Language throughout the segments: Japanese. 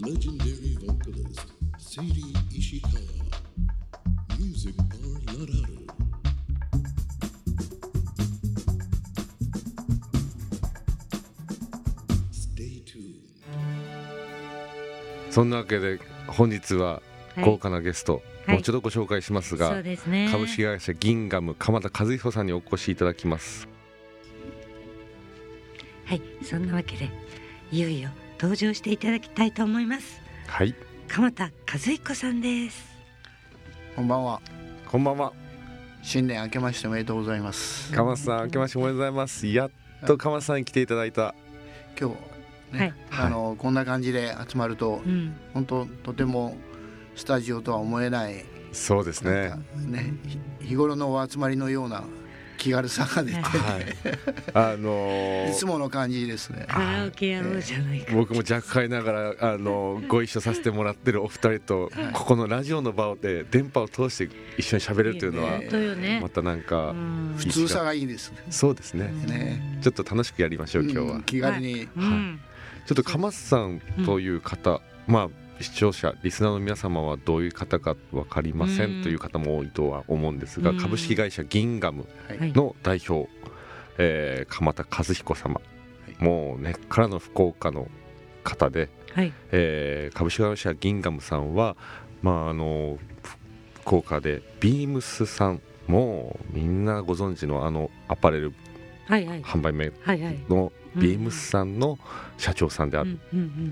legendary vocalist Sadie Ishikawa. Music Bar Lararu. Stay tuned. そんなわけで本日は豪華なゲスト、はいもうちょっとご紹介しますが、そうですね株式会社ギンガム鎌田和彦さんにお越しいただきますはいそんなわけでいよいよ登場していただきたいと思います。はい。鎌田和彦さんです。こんばんは。こんばんは。新年明けましておめでとうございます。鎌田さん明けましておめでとうございます。やっと鎌田さんに来ていただいた。今日、ねはい。あのこんな感じで集まるとうん。本当とてもスタジオとは思えない、そうですね。ねひ日頃のお集まりのような気軽さが出て、はい。あのーいつもの感じですね。カラオケやろうじゃないか、僕も若干ながらあのご一緒させてもらってるお二人とここのラジオの場で電波を通して一緒に喋れるというのはね。またなんかうん。普通さがいいですそうですね。ね。ちょっと楽しくやりましょう今日は。うん気軽に、うん。ちょっと鎌田さんという方まあ視聴者リスナーの皆様はどういう方か分かりませうん。んという方も多いとは思うんですがうん。株式会社ギンガムはい。はいの代表えー鎌田和彦様。い。もう根っからの福岡の方ではい。えー株式会社ギンガムさんは、まあ、あのふ福岡でビームスさんもうみんなご存知のあのアパレルはいはい。販売名はいはい。のうんビームスさんの社長さんである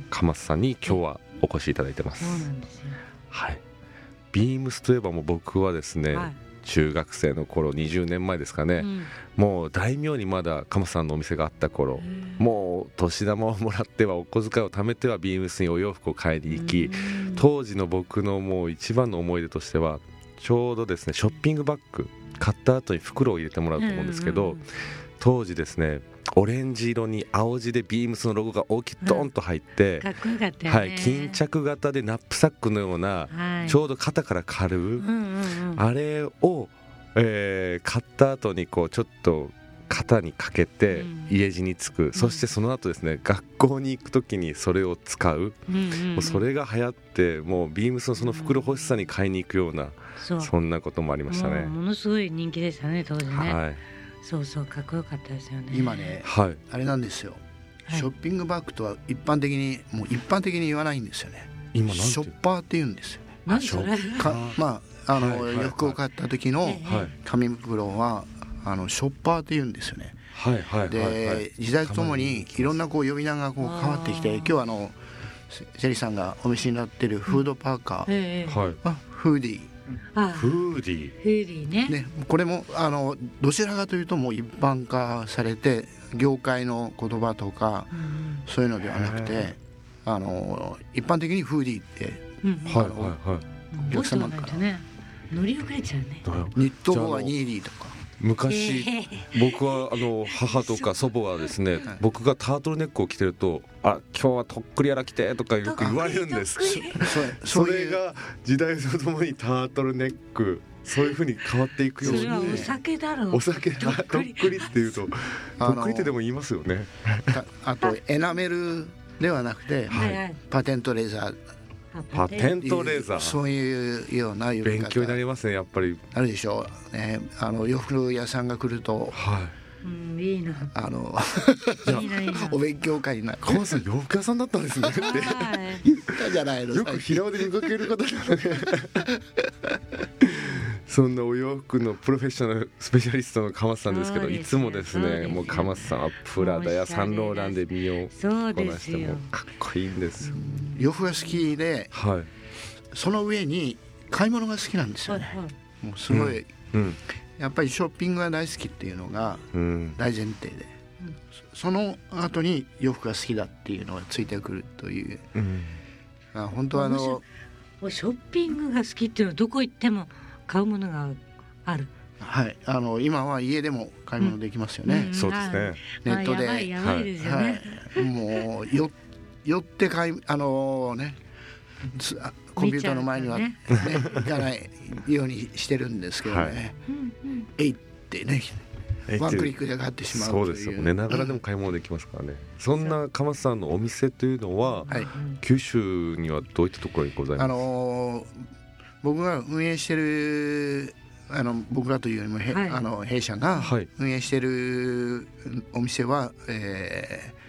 鎌田さんに今日はお越しいただいてます。すよ。はい。ビームスといえばもう僕はですね、はい。中学生の頃20年前ですかね、うん。もう大名にまだ鎌田さんのお店があった頃もう年玉をもらってはお小遣いを貯めてはビームスにお洋服を買いに行き、うん。当時の僕のもう一番の思い出としてはちょうどですねショッピングバッグ買った後に袋を入れてもらうと思うんですけど、当時ですねオレンジ色に青字でビームスのロゴが大きくドンと入って、かっこよかったはい、巾着型でナップサックのような、はい。ちょうど肩から軽う、うんうんうん。あれを、えー買った後にこうちょっと肩にかけてうん。家路につく、そしてその後ですね学校に行く時にそれを使う、うんうんうん。もうそれが流行ってもうビームスのその袋欲しさに買いに行くような、そう。そんなこともありましたね。ものすごい人気でしたね当時ね、はい、そうそうかっこよかったですよね。今ねはい、あれなんですよ。はい。ショッピングバッグとは一般的にもう一般的に言わないんですよね。今なんて？ショッパーって言うんですよ。何それ？かまああの、はい洋服を買った時の紙袋はあのショッパーって言うんですよね。はいはいで、はいはい。時代とともにいろんなこう呼び名がこう変わってきて今日はあのセセリさんがお召しになってるフードパーカー、ええはフーディあフーディフーリーね。ーねこれもあのどちらかというともう一般化されて業界の言葉とかうん。そういうのではなくへてあの一般的にフーディーってうん。はいはいはい。おかないとね。乗り遅れちゃうね。ニット帽はニーディーとか昔ええ 僕はあの母とか祖母はですね僕がタートルネックを着てると「あ今日はとっくりやら着て」とかよく言われるんです。それが時代とともにタートルネックそういうふうに変わっていくようにお酒だろう。お酒とっとっくりっていうととあのっくりってでも言いますよね。た あとエナメルではなくて、はい。はいパテントレザー。あパテントレーザー。そういうような呼び勉強にな方りますねやっぱり。あるでしょう、ね、あの洋服屋さんが来ると。はうんいいな。あのいいないいな。お勉強会にな川さん洋服屋さんだったんですね。ってはい。言ったじゃないのよく平尾で見かける方なのでそんなお洋服のプロフェッショナルスペシャリストの鎌田さんですけどいつもですそうですよ。ねもう鎌田さんはプラダやサンローランで身をこなしてもうかっこいいんですよ洋服が好きではい。その上に買い物が好きなんですよね。はいはい。もうすごい、うんやっぱりショッピングが大好きっていうのがうん。大前提で、うんその後に洋服が好きだっていうのがついてくるという。うん。あ本当はあのもうショッピングが好きっていうのはどこ行っても買うものがある。はい。あの今は家でも買い物できますよね、うんそうですね。ネットであやばいやばいですよね、はい、もうよ寄って買いあのねつあコンピューターの前には、ね行かないようにしてるんですけどね、はい。えいってねえワンクリックで買ってしまうという。そうですよ寝ながらでも買い物できますからね。そんな鎌田さんのお店というのははい。九州にはどういったところにございます？あのー僕が運営してるあの僕らというよりもへ、はい。あの弊社がはい。運営してるお店は、えー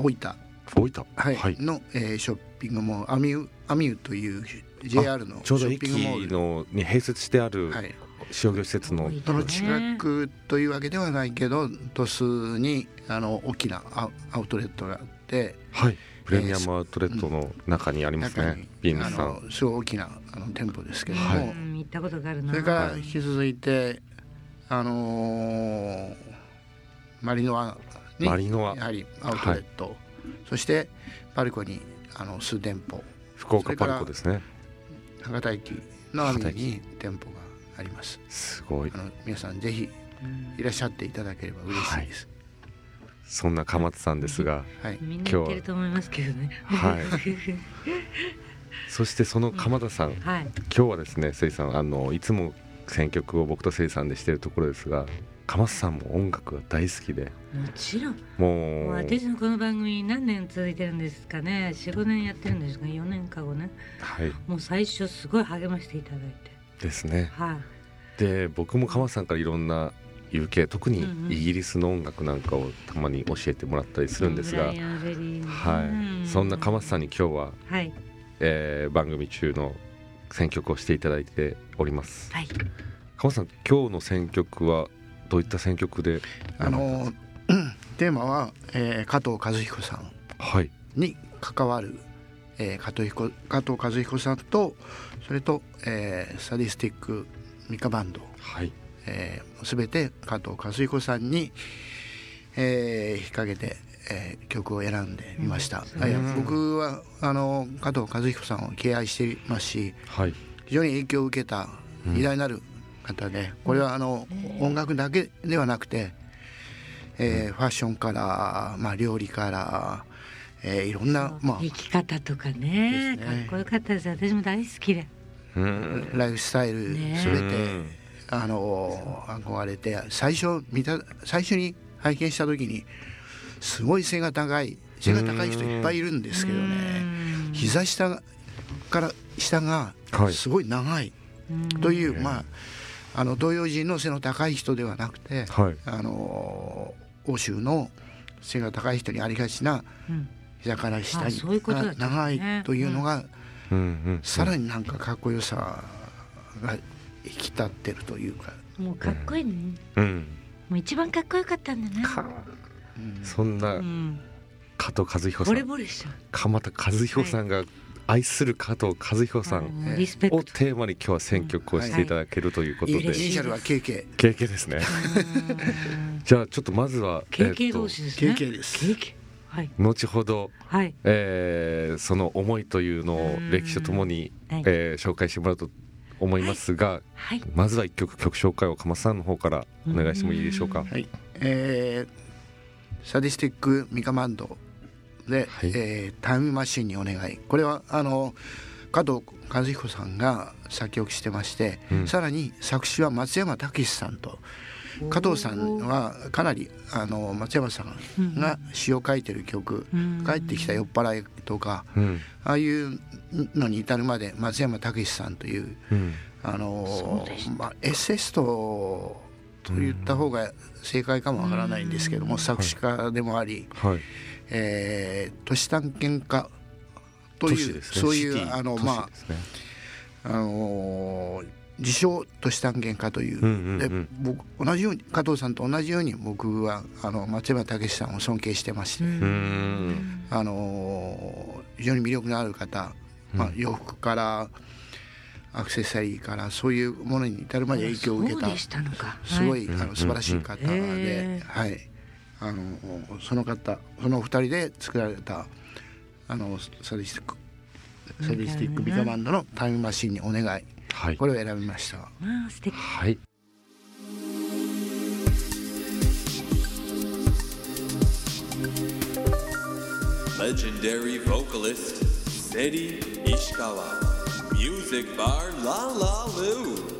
大分、大分。はい。はい。の、えーショッピングモール。アミュアミュという JR のショッピングモール。駅のに併設してあるはい、商業施設の。その近くというわけではないけど鳥栖にあの大きなアウアウトレットがあってはい。プレミアムアウトレットの中にあります中にねビームさん。のすごい大きなあの店舗ですけども、はい。うん行ったことがあるな。それからはい引き続いて、あのーマリノアにマリノアやはりアウトレット、そしてパルコにあの数店舗福岡パルコですね。博多駅の網に店舗があります。すごい。あの皆さんぜひいらっしゃっていただければ嬉しいです。そんな鎌田さんですがはい、みんな行けると思いますけどね。は。い。そしてその鎌田さんはい。今日はですねせいさんあのいつも選曲を僕とせいさんでしてるところですが鎌田さんも音楽が大好きで。もちろん。ももうう私のこの番組何年続いてるんですかね。45年やってるんですか4年か5年。はい。もう最初すごい励ましていただいて。ですね。はい。で僕も鎌田さんからいろんな UK 特にイギリスの音楽なんかをたまに教えてもらったりするんですが、はい、そんな鎌田さんに今日は、はい。えー番組中の選曲をしていただいております。はい。鎌田さん今日の選曲はどういった選曲であのテーマは、えー加藤和彦さん。はい。に関わる、えー加藤彦加藤和彦さんとそれと、えーサディスティックミカバンド、はい。えー、全て加藤和彦さんに、えー、引っ掛けて、えー曲を選んでみました、うん。僕はあの加藤和彦さんを敬愛していますしはい。非常に影響を受けたうん。偉大なる方で、これはあの音楽だけではなくて、えーファッションから、まあ、料理から、えーいろんな、ま生き方とかねかっこよかったです。私も大好きで。ライフスタイルね。全て、うん。あの憧れて最初見た最初に拝見した時にすごい背が高い背が高い人いっぱいいるんですけどね。うん。膝下から下がはい。すごい長い。うん。という、まああの東洋人の背の高い人ではなくて、はい。あの欧州の背が高い人にありがちなうん。膝から下あにそうん長いというのが、うん。うん。さらになんかかっこよさが引き立ってるというか、もうかっこいいね。うん。もう一番かっこよかったんだなかうんそんなうん。加藤和彦さボレんボレしちゃう。鎌田和彦さんが愛する加藤和彦さんをテーマに今日は選曲をしていただけるということで。イニはい。シャルは KK 経験ですね。うん。じゃあちょっとまずは KK と同士ですね。KK です。KK はい。後ほどはい。えーその思いというのを歴史とともに、はい。えー紹介してもらうと思いますが、はい。まずは一曲曲紹介を鎌田さんの方からお願いしてもいいでしょうか？はい。えーサディスティックミカマンドで、はい。えータイムマシンにお願い。これはあの加藤和彦さんが作曲してまして、うん。さらに作詞は松山武さんと。加藤さんはかなりあの松山さんが詩を書いてる曲うん「帰ってきた酔っ払い」とかうん。ああいうのに至るまで松山武さんといううん。あのまあ、エッセストと言った方が正解かもわからないんですけども、作詞家でもあり、はいえー都市探検家という、ね。そういうあの都市まあ、あのー自称都市探検家という、うんうんでうん。僕同じように加藤さんと同じように僕はあの松山武さんを尊敬してまして、ん。あのー非常に魅力のある方、まあうん、洋服からアクセサリーからそういうものに至るまで影響を受けたそうでしたのか。すごい、はい。あの素晴らしい方で、うんうんへー。はい、あのその方そのお二人で作られたあのサディスティックサディスティックミカバンドのタイムマシンにお願いはいこれを選びました。まあ素敵はい。Legendary vocalist Seri Ishikawa. Music bar La La Lu.